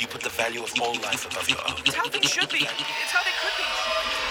You put the value of all life above your own. It's how things should be. It's how they could be.